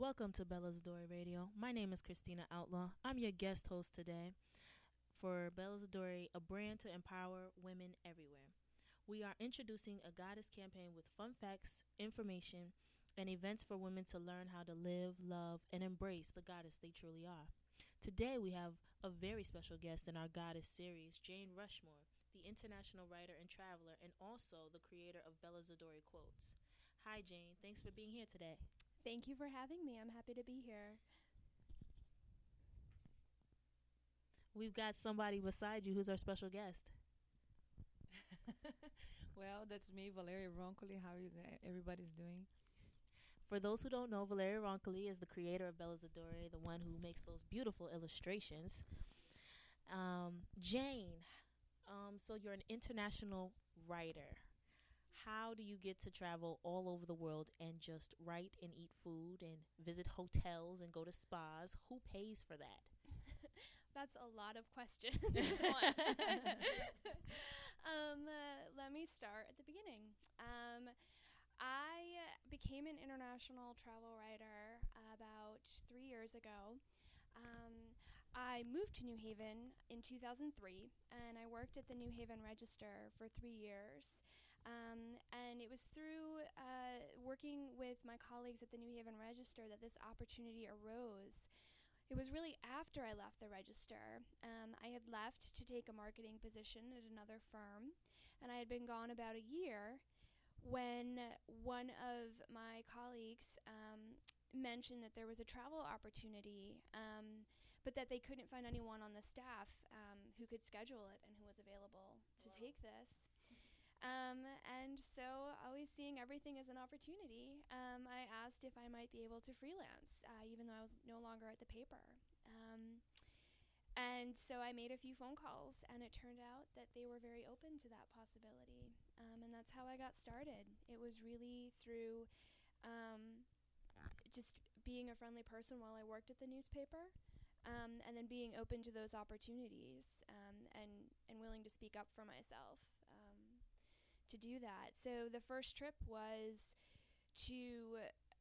Welcome to Bella Zadore Radio. My name is Christina Outlaw. I'm your guest host today for Bella Zadore, a brand to empower women everywhere. We are introducing a goddess campaign with fun facts, information, and events for women to learn how to live, love, and embrace the goddess they truly are. Today, we have a very special guest in our goddess series, Jane Rushmore, the international writer and traveler, and also the creator of Bella Zadore quotes. Hi, Jane. Thanks for being here today. Thank you for having me. I'm happy to be here. We've got somebody beside you who's our special guest. well, that's me, Valeria Roncoli. How are you? Everybody's doing. For those who don't know, Valeria Roncoli is the creator of Bella Zadore, the one who makes those beautiful illustrations. Um, Jane, um, so you're an international writer how do you get to travel all over the world and just write and eat food and visit hotels and go to spas? Who pays for that? That's a lot of questions. um, uh, let me start at the beginning. Um, I became an international travel writer about three years ago. Um, I moved to New Haven in 2003 and I worked at the New Haven Register for three years. Um, and it was through uh, working with my colleagues at the New Haven Register that this opportunity arose. It was really after I left the register. Um, I had left to take a marketing position at another firm, and I had been gone about a year when one of my colleagues um, mentioned that there was a travel opportunity, um, but that they couldn't find anyone on the staff um, who could schedule it and who was available to wow. take this. Um, and so, always seeing everything as an opportunity, um, I asked if I might be able to freelance, uh, even though I was no longer at the paper. Um, and so I made a few phone calls, and it turned out that they were very open to that possibility. Um, and that's how I got started. It was really through um, just being a friendly person while I worked at the newspaper. Um, and then being open to those opportunities um, and and willing to speak up for myself to do that. So the first trip was to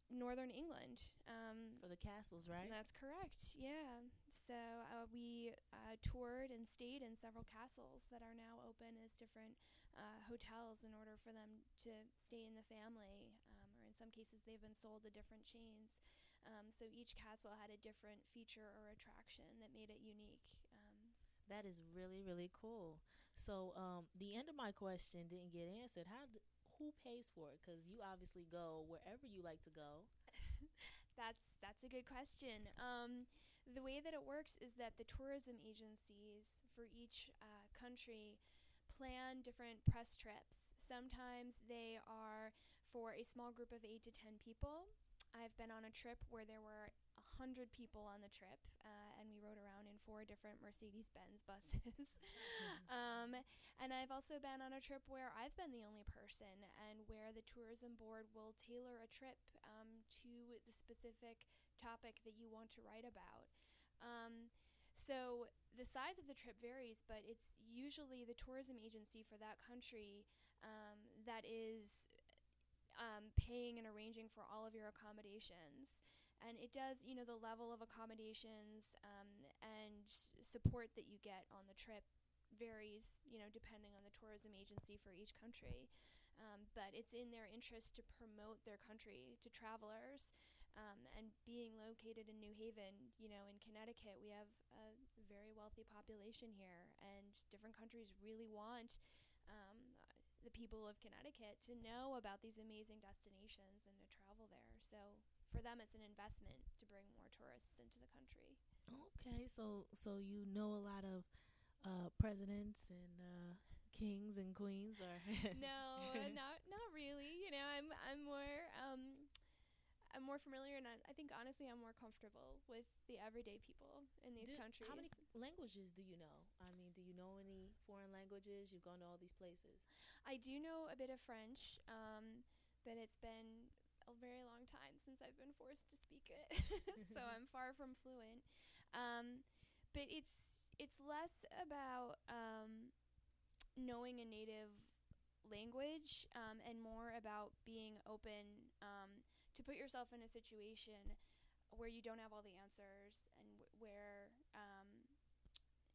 northern England. Um, For the castles, right? That's correct. Yeah. So uh, we uh, toured and stayed in several castles that are now open as different uh, hotels in order for them to stay in the family, um, or in some cases they've been sold to different chains. Um, so each castle had a different feature or attraction that made it unique. That is really really cool. So um, the end of my question didn't get answered. How who pays for it? Because you obviously go wherever you like to go. that's that's a good question. Um, the way that it works is that the tourism agencies for each uh, country plan different press trips. Sometimes they are for a small group of eight to ten people. I've been on a trip where there were a hundred people on the trip, uh, and we rode around four different Mercedes-Benz buses. mm-hmm. um, and I've also been on a trip where I've been the only person, and where the tourism board will tailor a trip um, to the specific topic that you want to write about. Um, so the size of the trip varies, but it's usually the tourism agency for that country um, that is um, paying and arranging for all of your accommodations. And it does, you know, the level of accommodations um, and support that you get on the trip varies, you know, depending on the tourism agency for each country. Um, but it's in their interest to promote their country to travelers. Um, and being located in New Haven, you know, in Connecticut, we have a very wealthy population here, and different countries really want um, the people of Connecticut to know about these amazing destinations and to travel there. So for them, it's an investment to bring more tourists into the country. Okay, so so you know a lot of uh, presidents and uh, kings and queens, or no, not not really. You know, I'm I'm more um, I'm more familiar, and I, I, think honestly, I'm more comfortable with the everyday people in these do, countries. How many languages do you know? I mean, do you know any foreign languages? You've gone to all these places. I do know a bit of French, um, but it's been a very long time since I've been forced to speak it, so I'm far from fluent. Um, but it's it's less about um, knowing a native language um, and more about being open um, to put yourself in a situation where you don't have all the answers and w- where um,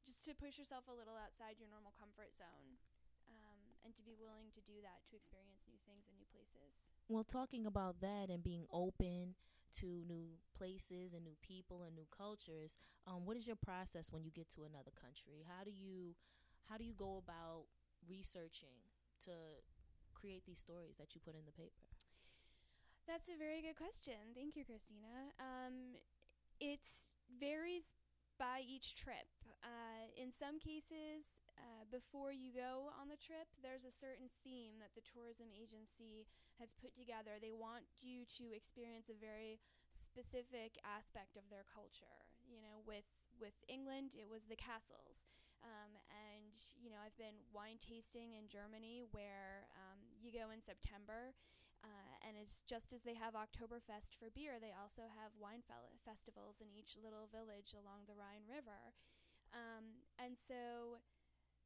just to push yourself a little outside your normal comfort zone and to be willing to do that to experience new things and new places. Well, talking about that and being open to new places and new people and new cultures, um, what is your process when you get to another country? How do you how do you go about researching to create these stories that you put in the paper? That's a very good question. Thank you, Christina. Um, it varies by each trip. Uh, in some cases, uh, before you go on the trip, there's a certain theme that the tourism agency has put together. They want you to experience a very specific aspect of their culture. You know, with with England, it was the castles. Um, and you know, I've been wine tasting in Germany, where um, you go in September, uh, and it's just as they have Oktoberfest for beer, they also have wine fe- festivals in each little village along the Rhine River. Um, and so,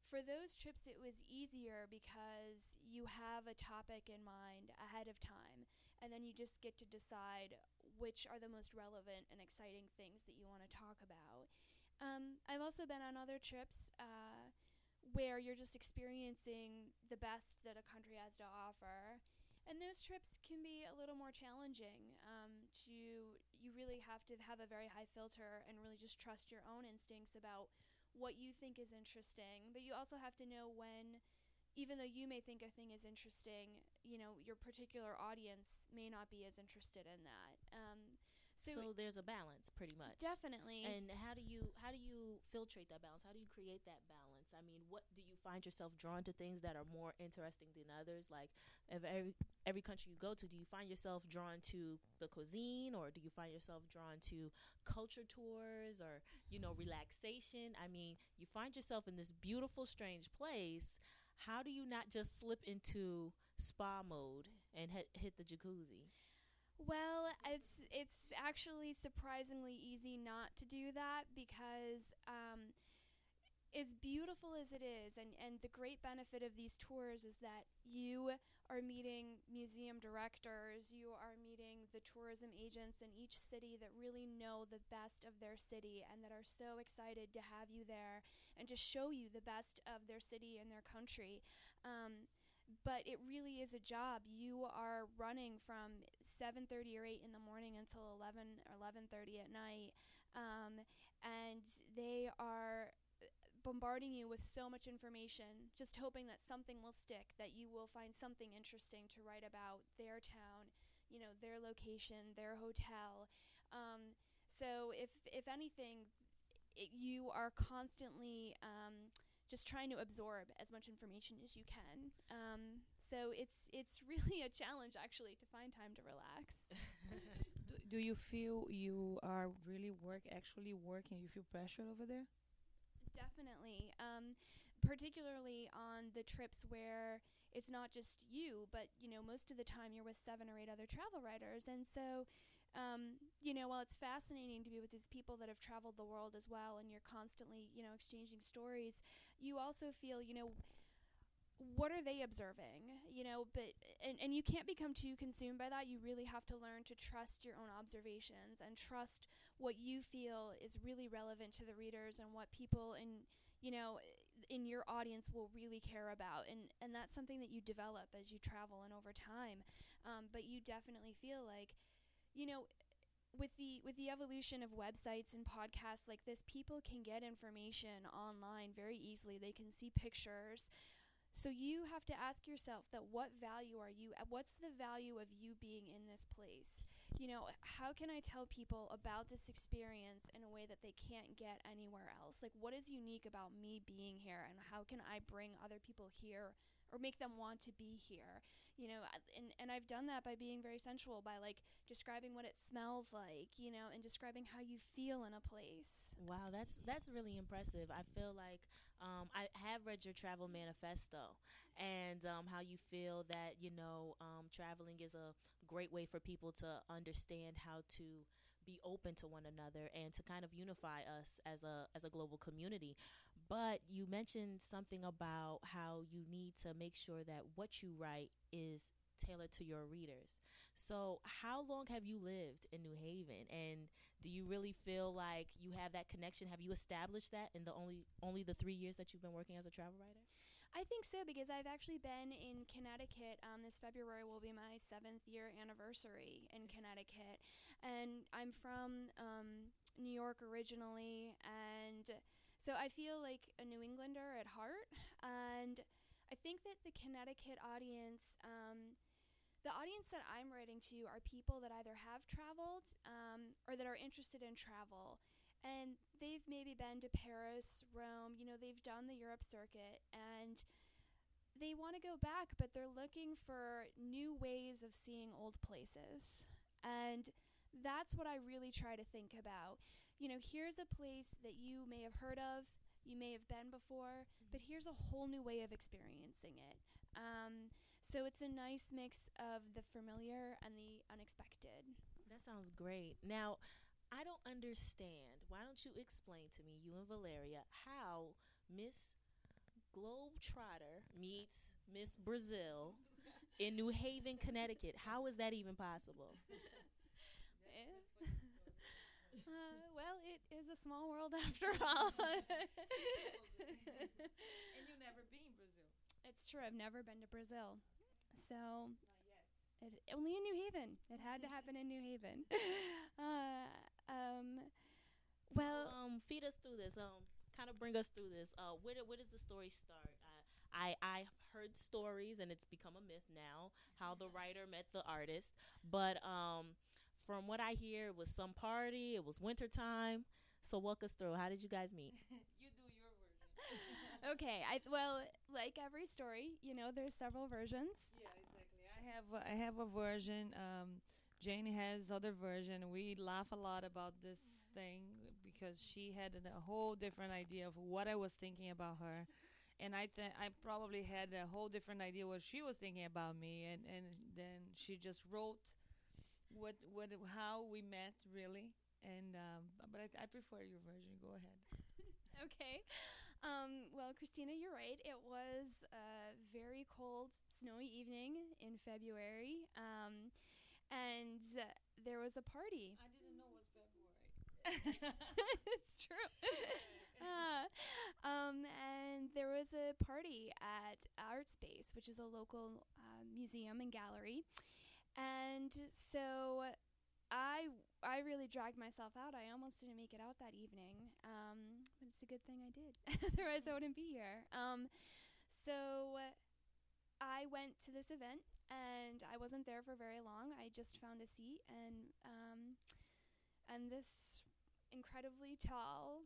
for those trips, it was easier because you have a topic in mind ahead of time, and then you just get to decide which are the most relevant and exciting things that you want to talk about. Um, I've also been on other trips uh, where you're just experiencing the best that a country has to offer. And those trips can be a little more challenging. Um, to you really have to have a very high filter and really just trust your own instincts about what you think is interesting. But you also have to know when, even though you may think a thing is interesting, you know your particular audience may not be as interested in that. Um, so, so, there's a balance, pretty much. Definitely. And how do you how do you filtrate that balance? How do you create that balance? I mean, what do you find yourself drawn to things that are more interesting than others? Like, if every every country you go to, do you find yourself drawn to the cuisine, or do you find yourself drawn to culture tours, or you know, relaxation? I mean, you find yourself in this beautiful, strange place. How do you not just slip into spa mode and hit, hit the jacuzzi? Well, it's it's actually surprisingly easy not to do that because um, as beautiful as it is, and, and the great benefit of these tours is that you are meeting museum directors, you are meeting the tourism agents in each city that really know the best of their city and that are so excited to have you there and to show you the best of their city and their country. Um, but it really is a job. You are running from 7:30 or 8 in the morning until 11 or 11:30 at night, um, and they are bombarding you with so much information, just hoping that something will stick, that you will find something interesting to write about their town, you know, their location, their hotel. Um, so if if anything, it, you are constantly um, just trying to absorb as much information as you can. Um, so it's it's really a challenge actually to find time to relax. do, do you feel you are really work actually working? You feel pressure over there? Definitely, um, particularly on the trips where it's not just you, but you know most of the time you're with seven or eight other travel writers, and so um, you know, while it's fascinating to be with these people that have traveled the world as well, and you're constantly, you know, exchanging stories, you also feel, you know, what are they observing you know but and, and you can't become too consumed by that. You really have to learn to trust your own observations and trust what you feel is really relevant to the readers and what people in you know in your audience will really care about. And and that's something that you develop as you travel and over time. Um, but you definitely feel like you know with the with the evolution of websites and podcasts like this people can get information online very easily. They can see pictures so you have to ask yourself that what value are you uh, what's the value of you being in this place? You know how can i tell people about this experience in a way that they can't get anywhere else? Like what is unique about me being here and how can i bring other people here or make them want to be here. You know and and I've done that by being very sensual by like describing what it smells like you know and describing how you feel in a place. Wow that's that's really impressive. I feel like um, I have read your travel manifesto and um, how you feel that you know um, traveling is a great way for people to understand how to be open to one another and to kind of unify us as a as a global community but you mentioned something about how you need to make sure that what you write is tailored to your readers. So, how long have you lived in New Haven, and do you really feel like you have that connection? Have you established that in the only only the three years that you've been working as a travel writer? I think so because I've actually been in Connecticut. Um, this February will be my seventh year anniversary in Connecticut, and I'm from um, New York originally, and so I feel like a New Englander at heart. And I think that the Connecticut audience, um, the audience that I'm writing to, are people that either have traveled um, or that are interested in travel and they've maybe been to Paris, Rome, you know, they've done the Europe circuit and they want to go back, but they're looking for new ways of seeing old places. And that's what I really try to think about. You know, here's a place that you may have heard of, you may have been before, but here's a whole new way of experiencing it. Um, so it's a nice mix of the familiar and the unexpected. That sounds great. Now, I don't understand. Why don't you explain to me, you and Valeria, how Miss Globetrotter meets Miss Brazil in New Haven, Connecticut? How is that even possible? Uh, well, it is a small world after all. and you've never been Brazil? It's true. I've never been to Brazil, so it, only in New Haven. It had to happen in New Haven. Uh, um, well, um, feed us through this. Um, kind of bring us through this. Uh, where, do, where does the story start? Uh, I I heard stories, and it's become a myth now. How the writer met the artist, but um, from what I hear, it was some party. It was wintertime. So walk us through. How did you guys meet? you do your version. okay. I well, like every story, you know, there's several versions. Yeah, exactly. I have a, I have a version. Um, Jane has other version. We laugh a lot about this thing because she had a whole different idea of what I was thinking about her, and I th- I probably had a whole different idea what she was thinking about me, and and then she just wrote what what how we met really, and um, but I, I prefer your version. Go ahead. okay. Um, well, Christina, you're right. It was a very cold, snowy evening in February. Um, and uh, there was a party. I didn't know it was February. it's true. uh, um, and there was a party at Artspace, which is a local uh, museum and gallery. And so I I really dragged myself out. I almost didn't make it out that evening. Um, but it's a good thing I did. Otherwise, I wouldn't be here. Um, so I went to this event and I wasn't there for very long. I just found a seat and um, and this incredibly tall,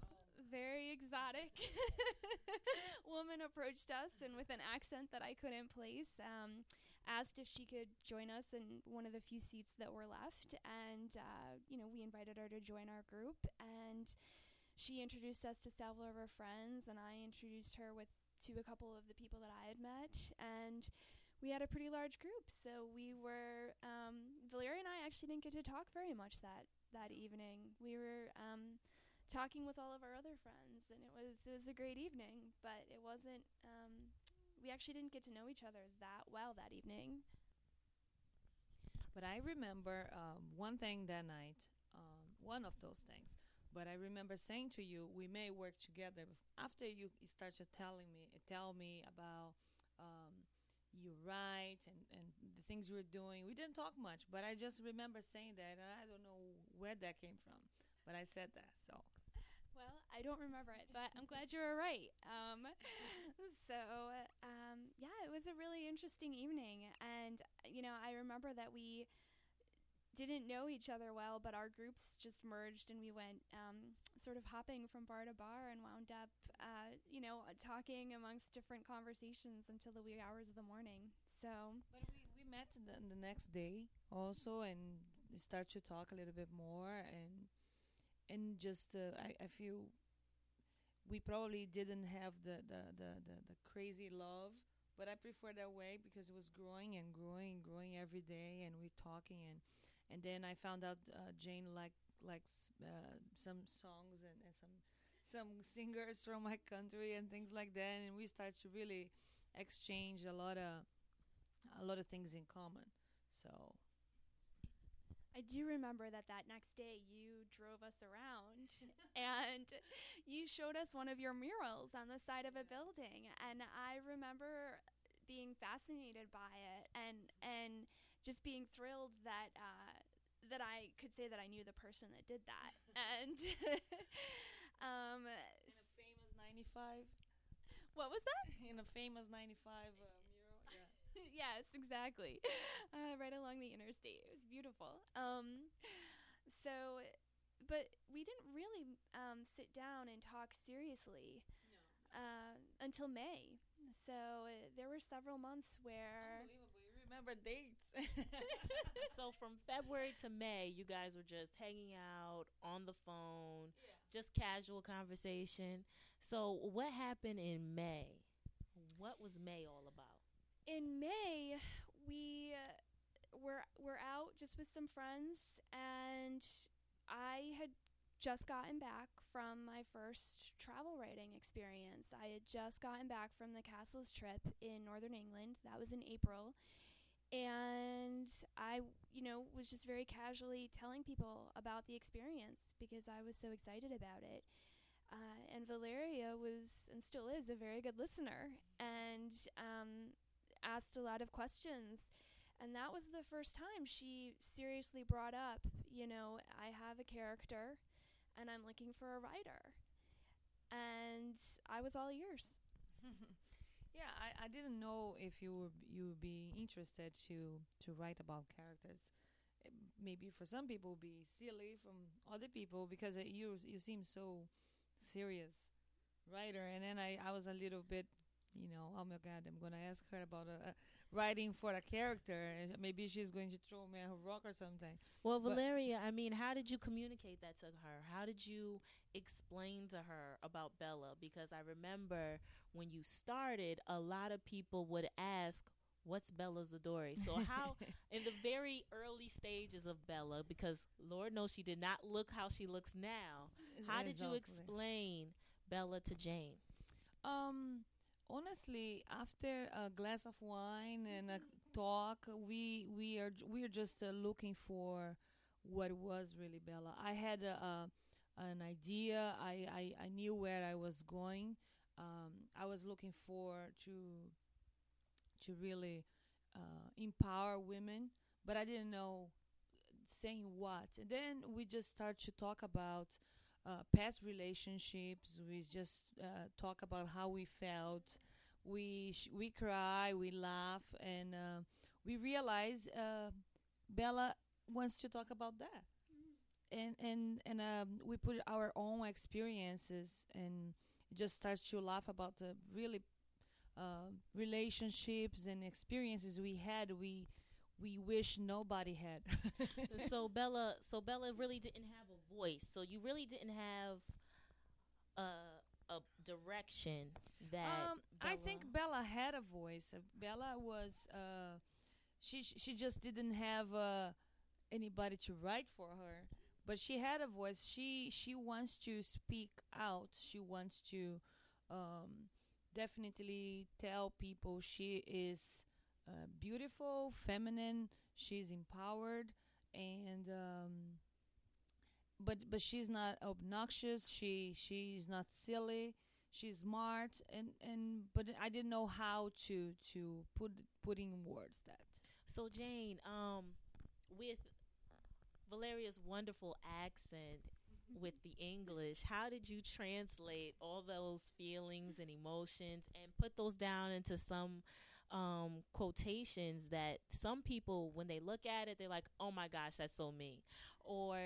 very exotic woman approached us and with an accent that I couldn't place, um, asked if she could join us in one of the few seats that were left. And, uh, you know, we invited her to join our group. And she introduced us to several of her friends, and I introduced her with to a couple of the people that I had met. And we had a pretty large group. So we were, um, Valeria and I actually didn't get to talk very much that, that evening. We were um, talking with all of our other friends, and it was, it was a great evening, but it wasn't, um, we actually didn't get to know each other that well that evening. But I remember um, one thing that night, um, one of those things. But I remember saying to you, we may work together. After you started telling me, tell me about um, you write and, and the things you were doing. We didn't talk much, but I just remember saying that, and I don't know where that came from, but I said that. So. Well, I don't remember it, but I'm glad you were right. Um, so, um, yeah, it was a really interesting evening, and you know, I remember that we didn't know each other well, but our groups just merged and we went um, sort of hopping from bar to bar and wound up, uh, you know, talking amongst different conversations until the wee hours of the morning. So, but we, we met the, the next day also and start to talk a little bit more and and just uh, I, I feel we probably didn't have the, the, the, the, the crazy love but I prefer that way because it was growing and growing and growing every day and we talking and and then I found out uh, Jane like likes uh, some songs and, and some some singers from my country and things like that, and we start to really exchange a lot of a lot of things in common. So I do remember that that next day you drove us around and you showed us one of your murals on the side of a building and I remember being fascinated by it and and just being thrilled that uh, that I could say that I knew the person that did that and um, In a famous 95. what was that? In a famous 95 uh, mural. Yeah. yes, exactly. Uh, right along the interstate. It was beautiful. Um, so, but we didn't really um, sit down and talk seriously uh, until May. So uh, there were several months where. Unbelievable. You remember dates. so from February to May, you guys were just hanging out on the phone, just casual conversation. So what happened in May? What was May all about? In May, we were were out just with some friends, and I had just gotten back from my first travel writing experience. I had just gotten back from the castles trip in northern England. That was in April. And I, you know, was just very casually telling people about the experience because I was so excited about it. Uh, and Valeria was and still is a very good listener and um, asked a lot of questions. And that was the first time she seriously brought up, you know, I have a character and I'm looking for a writer. And I was all ears. yeah, I, I didn't know if you would you would be interested to to write about characters. It maybe for some people be silly from other people because it, you you seem so serious writer and then I, I was a little bit you know oh my god i'm gonna ask her about a, a writing for a character and maybe she's going to throw me a rock or something Well, But- Valeria, I mean, how did you communicate that to her? How did you explain to her about Bella? Because I remember when you started, a lot of people would ask, What's Bella Zadore? So, how, in the very early stages of Bella, because Lord knows she did not look how she looks now, how did you explain Bella to Jane? Um, honestly, after a glass of wine and a talk, we we are we are just uh, looking for what was really Bella. I had a, a an idea. I, I I knew where I was going. Um, I was looking for to to really uh, empower women, but I didn't know saying what. And then we just start to talk about uh, past relationships. We just uh, talk about how we felt. We sh- we cry, we laugh, and uh, we realize uh, Bella wants to talk about that. And and and um, we put our own experiences and just start to laugh about the really uh, relationships and experiences we had. We we wish nobody had. so Bella, so Bella really didn't have a voice. So you really didn't have a a direction that. Um, I think Bella- had a voice. Uh, Bella was uh, she she just didn't have uh, anybody to write for her, but she had a voice. She she wants to speak out. She wants to um, definitely tell people she is uh, beautiful, feminine. She's empowered, and um, but but she's not obnoxious. She she's not silly she's smart and and but I didn't know how to to put put in words that. So Jane, um, with Valeria's wonderful accent with the English, how did you translate all those feelings and emotions and put those down into some um, quotations that some people, when they look at it, they're like, "Oh my gosh, that's so me," or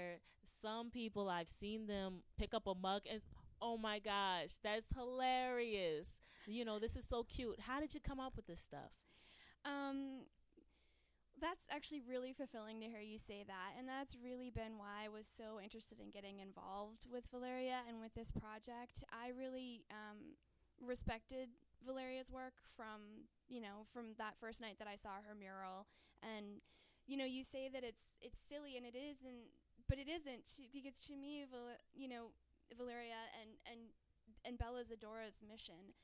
some people I've seen them pick up a mug and, "Oh my gosh, that's hilarious." You know, this is so cute. How did you come up with this stuff? Um, that's actually really fulfilling to hear you say that. And that's really been why I was so interested in getting involved with Valeria and with this project. I really um, respected Valeria's work from, you know, from that first night that I saw her mural. And, you know, you say that it's it's silly and it isn't, but it isn't because to me, Val- you know, Valeria and, and, and Bella Zadore's mission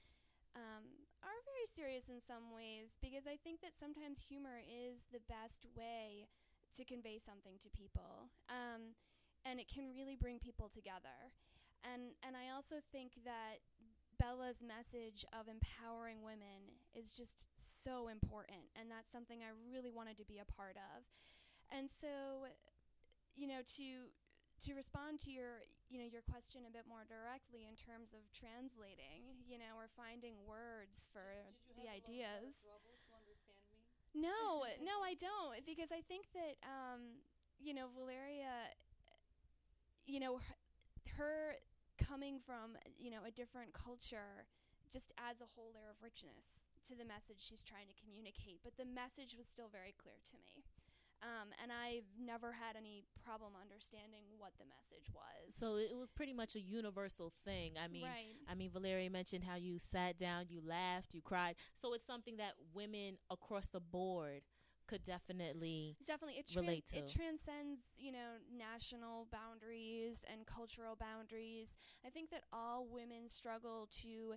um, are very serious in some ways because I think that sometimes humor is the best way to convey something to people. Um, and it can really bring people together. And and I also think that Bella's message of empowering women is just so important and that's something I really wanted to be a part of. And so you know to to respond to your you know your question a bit more directly in terms of translating, you know, or finding words for the ideas. No, no, I don't because I think that um, you know Valeria you know her, her coming from you know a different culture just adds a whole layer of richness to the message she's trying to communicate but the message was still very clear to me um, and I've never had any problem understanding what the message was. So it was pretty much a universal thing. I mean, right. I mean, Valeria mentioned how you sat down, you laughed, you cried. So it's something that women across the board could definitely definitely it relate to. it transcends you know national boundaries and cultural boundaries i think that all women struggle to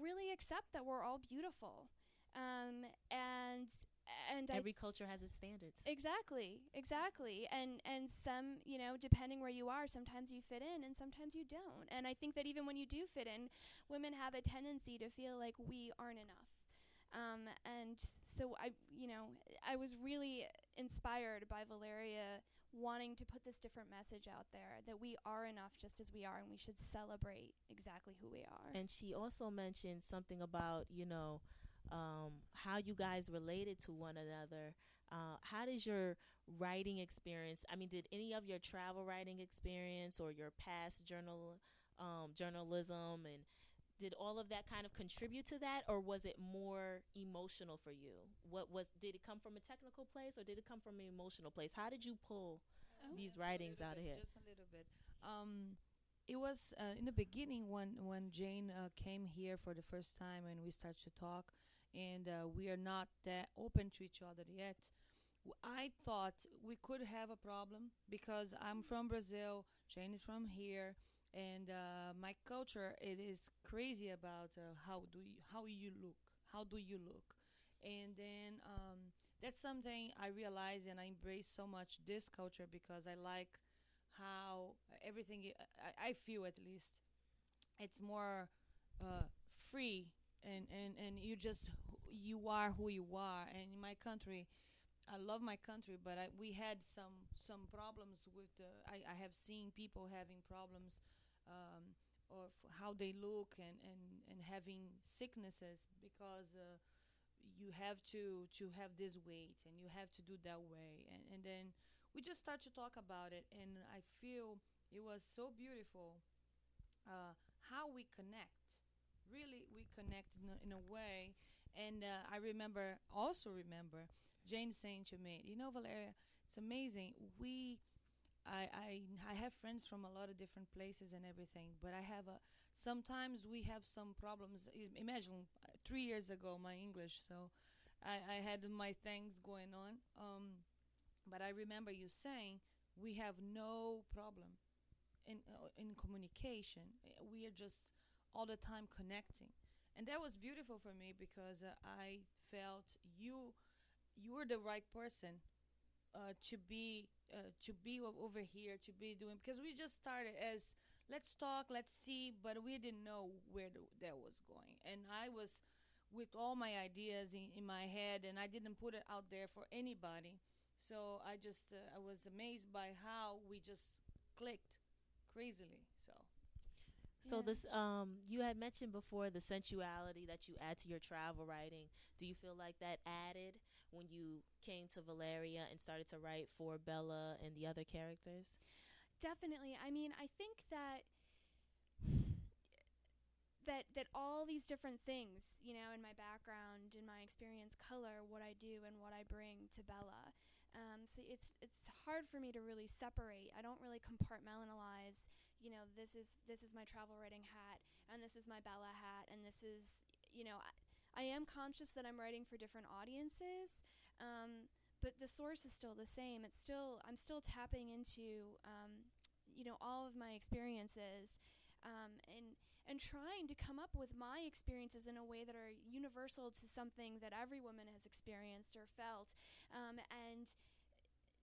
really accept that we're all beautiful um, and and every I culture has its standards. Exactly, exactly. And and some, you know, depending where you are, sometimes you fit in and sometimes you don't. And I think that even when you do fit in, women have a tendency to feel like we aren't enough. Um, and so I, you know, I was really inspired by Valeria wanting to put this different message out there that we are enough just as we are and we should celebrate exactly who we are. And she also mentioned something about, you know, um, how you guys related to one another. Uh, how does your writing experience? I mean, did any of your travel writing experience or your past journal um, journalism and did all of that kind of contribute to that, or was it more emotional for you? What was did it come from a technical place, or did it come from an emotional place? How did you pull Oh. these writings out of here? Just a little bit. Um, it was uh, in the beginning when when Jane uh, came here for the first time and we started to talk, and uh, we are not that open to each other yet. I thought we could have a problem because I'm from Brazil, Jane is from here, and uh, my culture it is crazy about uh, how do you, how you look, how do you look, and then um, that's something I realize and I embrace so much this culture because I like how everything I, I feel at least. It's more uh, free and, and, and you just you are who you are. And in my country I love my country but I, we had some some problems with uh, I, I have seen people having problems um, of how they look and, and, and having sicknesses because uh, you have to to have this weight and you have to do that way. And, and then we just start to talk about it and i feel it was so beautiful uh, how we connect. Really we connect in a, in a way. And uh, i remember also remember jane saying to me you know valeria it's amazing. We I, I I have friends from a lot of different places and everything, but I have a sometimes we have some problems. Imagine uh, three years ago my English, so I, I had my things going on. Um, but I remember you saying we have no problem in uh, in communication. We are just all the time connecting, and that was beautiful for me because uh, I felt you you were the right person uh, to be uh, to be over here to be doing because we just started as let's talk let's see but we didn't know where the, that was going. And i was with all my ideas in, in my head and i didn't put it out there for anybody. So i just uh, i was amazed by how we just clicked crazily so Yeah. this, um, you had mentioned before the sensuality that you add to your travel writing. Do you feel like that added when you came to Valeria and started to write for Bella and the other characters? Definitely. I mean, I think that that that all these different things, you know, in my background, in my experience, color what I do and what I bring to Bella. Um, so it's it's hard for me to really separate. I don't really compartmentalize. You know, this is this is my travel writing hat, and this is my Bella hat, and this is you know. I, I am conscious that I'm writing for different audiences, um, but the source is still the same. It's still I'm still tapping into um, you know all of my experiences um, and and trying to come up with my experiences in a way that are universal to something that every woman has experienced or felt um, and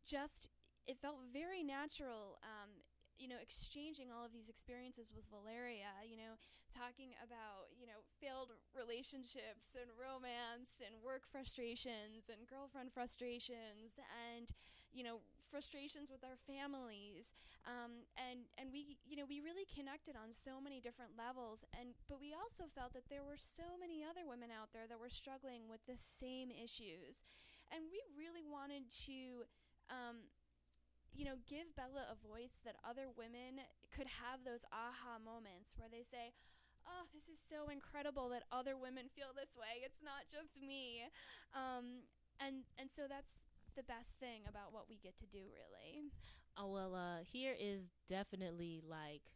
just it felt very natural um, you know exchanging all of these experiences with Valeria you know talking about you know failed relationships and romance and work frustrations and girlfriend frustrations and you know frustrations with our families. Um, and and we you know we really connected on so many different levels. And but we also felt that there were so many other women out there that were struggling with the same issues. And we really wanted to um, you know, give Bella a voice that other women could have those aha moments where they say, "Oh, this is so incredible that other women feel this way. It's not just me." Um, and and so that's the best thing about what we get to do, really. Oh well, uh, here is definitely like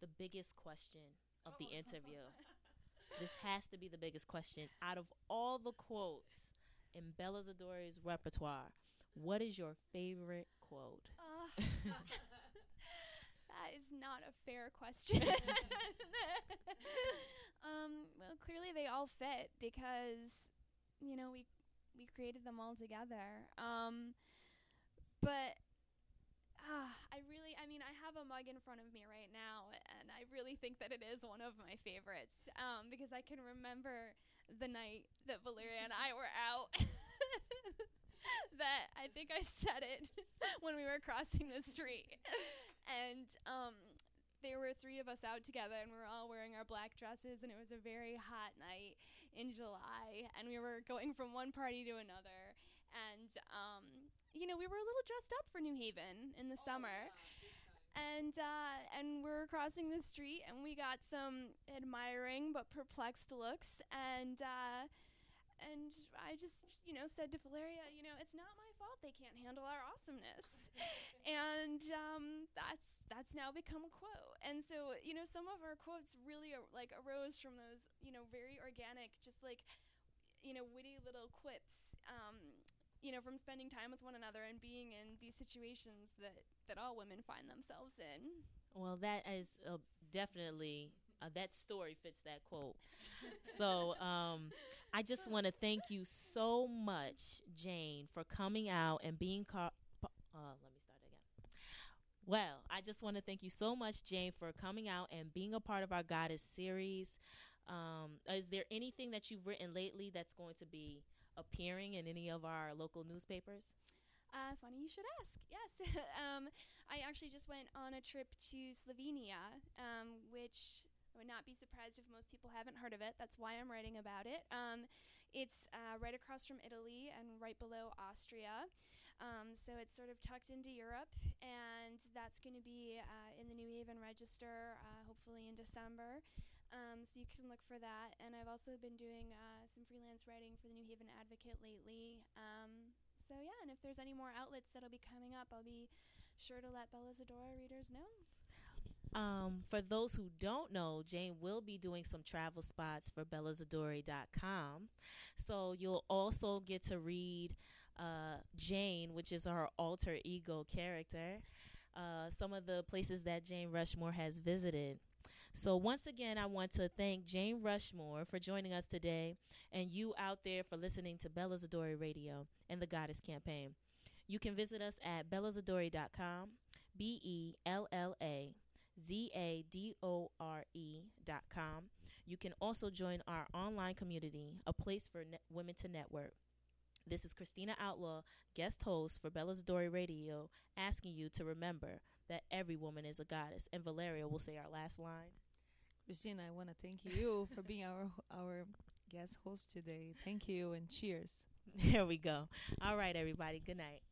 the biggest question of the interview. this has to be the biggest question out of all the quotes in Bella Zadore's repertoire. What is your favorite quote? Uh, that is not a fair question. um, well, clearly they all fit because you know we we created them all together. Um, but ah, I really, I mean, I have a mug in front of me right now, and I really think that it is one of my favorites um, because I can remember the night that Valeria and I were out. that I think I said it when we were crossing the street. and um, there were three of us out together, and we were all wearing our black dresses, and it was a very hot night in July, and we were going from one party to another. And, um, you know, we were a little dressed up for New Haven in the oh summer. And uh, and we're crossing the street, and we got some admiring but perplexed looks, and uh, and I just, you know, said to Valeria, you know, it's not my fault they can't handle our awesomeness, and um, that's that's now become a quote. And so, you know, some of our quotes really are, like arose from those, you know, very organic, just like, you know, witty little quips. Um, you know, from spending time with one another and being in these situations that that all women find themselves in. Well, that is uh, definitely uh, that story fits that quote. so um, I just want to thank you so much, Jane, for coming out and being. Car- uh, let me start again. Well, I just want to thank you so much, Jane, for coming out and being a part of our Goddess series. Um, is there anything that you've written lately that's going to be appearing in any of our local newspapers? Uh, funny you should ask. Yes. um, I actually just went on a trip to Slovenia, um, which I would not be surprised if most people haven't heard of it. That's why I'm writing about it. Um, it's uh, right across from Italy and right below Austria. Um, so it's sort of tucked into Europe, and that's going to be uh, in the New Haven Register, uh, hopefully in December. Um, so you can look for that. And I've also been doing uh, some freelance writing for the New Haven Advocate lately. Um, so yeah, and if there's any more outlets that'll be coming up, I'll be sure to let Bella Zadore readers know. Um, for those who don't know, Jane will be doing some travel spots for bellazadore.com. So you'll also get to read uh, Jane, which is her alter ego character, uh, some of the places that Jane Rushmore has visited. So, once again, I want to thank Jane Rushmore for joining us today and you out there for listening to Bella Zadore Radio and the Goddess Campaign. You can visit us at bellazadore.com, B E L L A Z A D O R E dot com. You can also join our online community, a place for ne- women to network. This is Christina Outlaw, guest host for Bella Zadore Radio, asking you to remember that every woman is a goddess. And Valeria will say our last line. Christina, I want to thank you for being our our guest host today. Thank you and cheers. There we go. All right, everybody. Good night.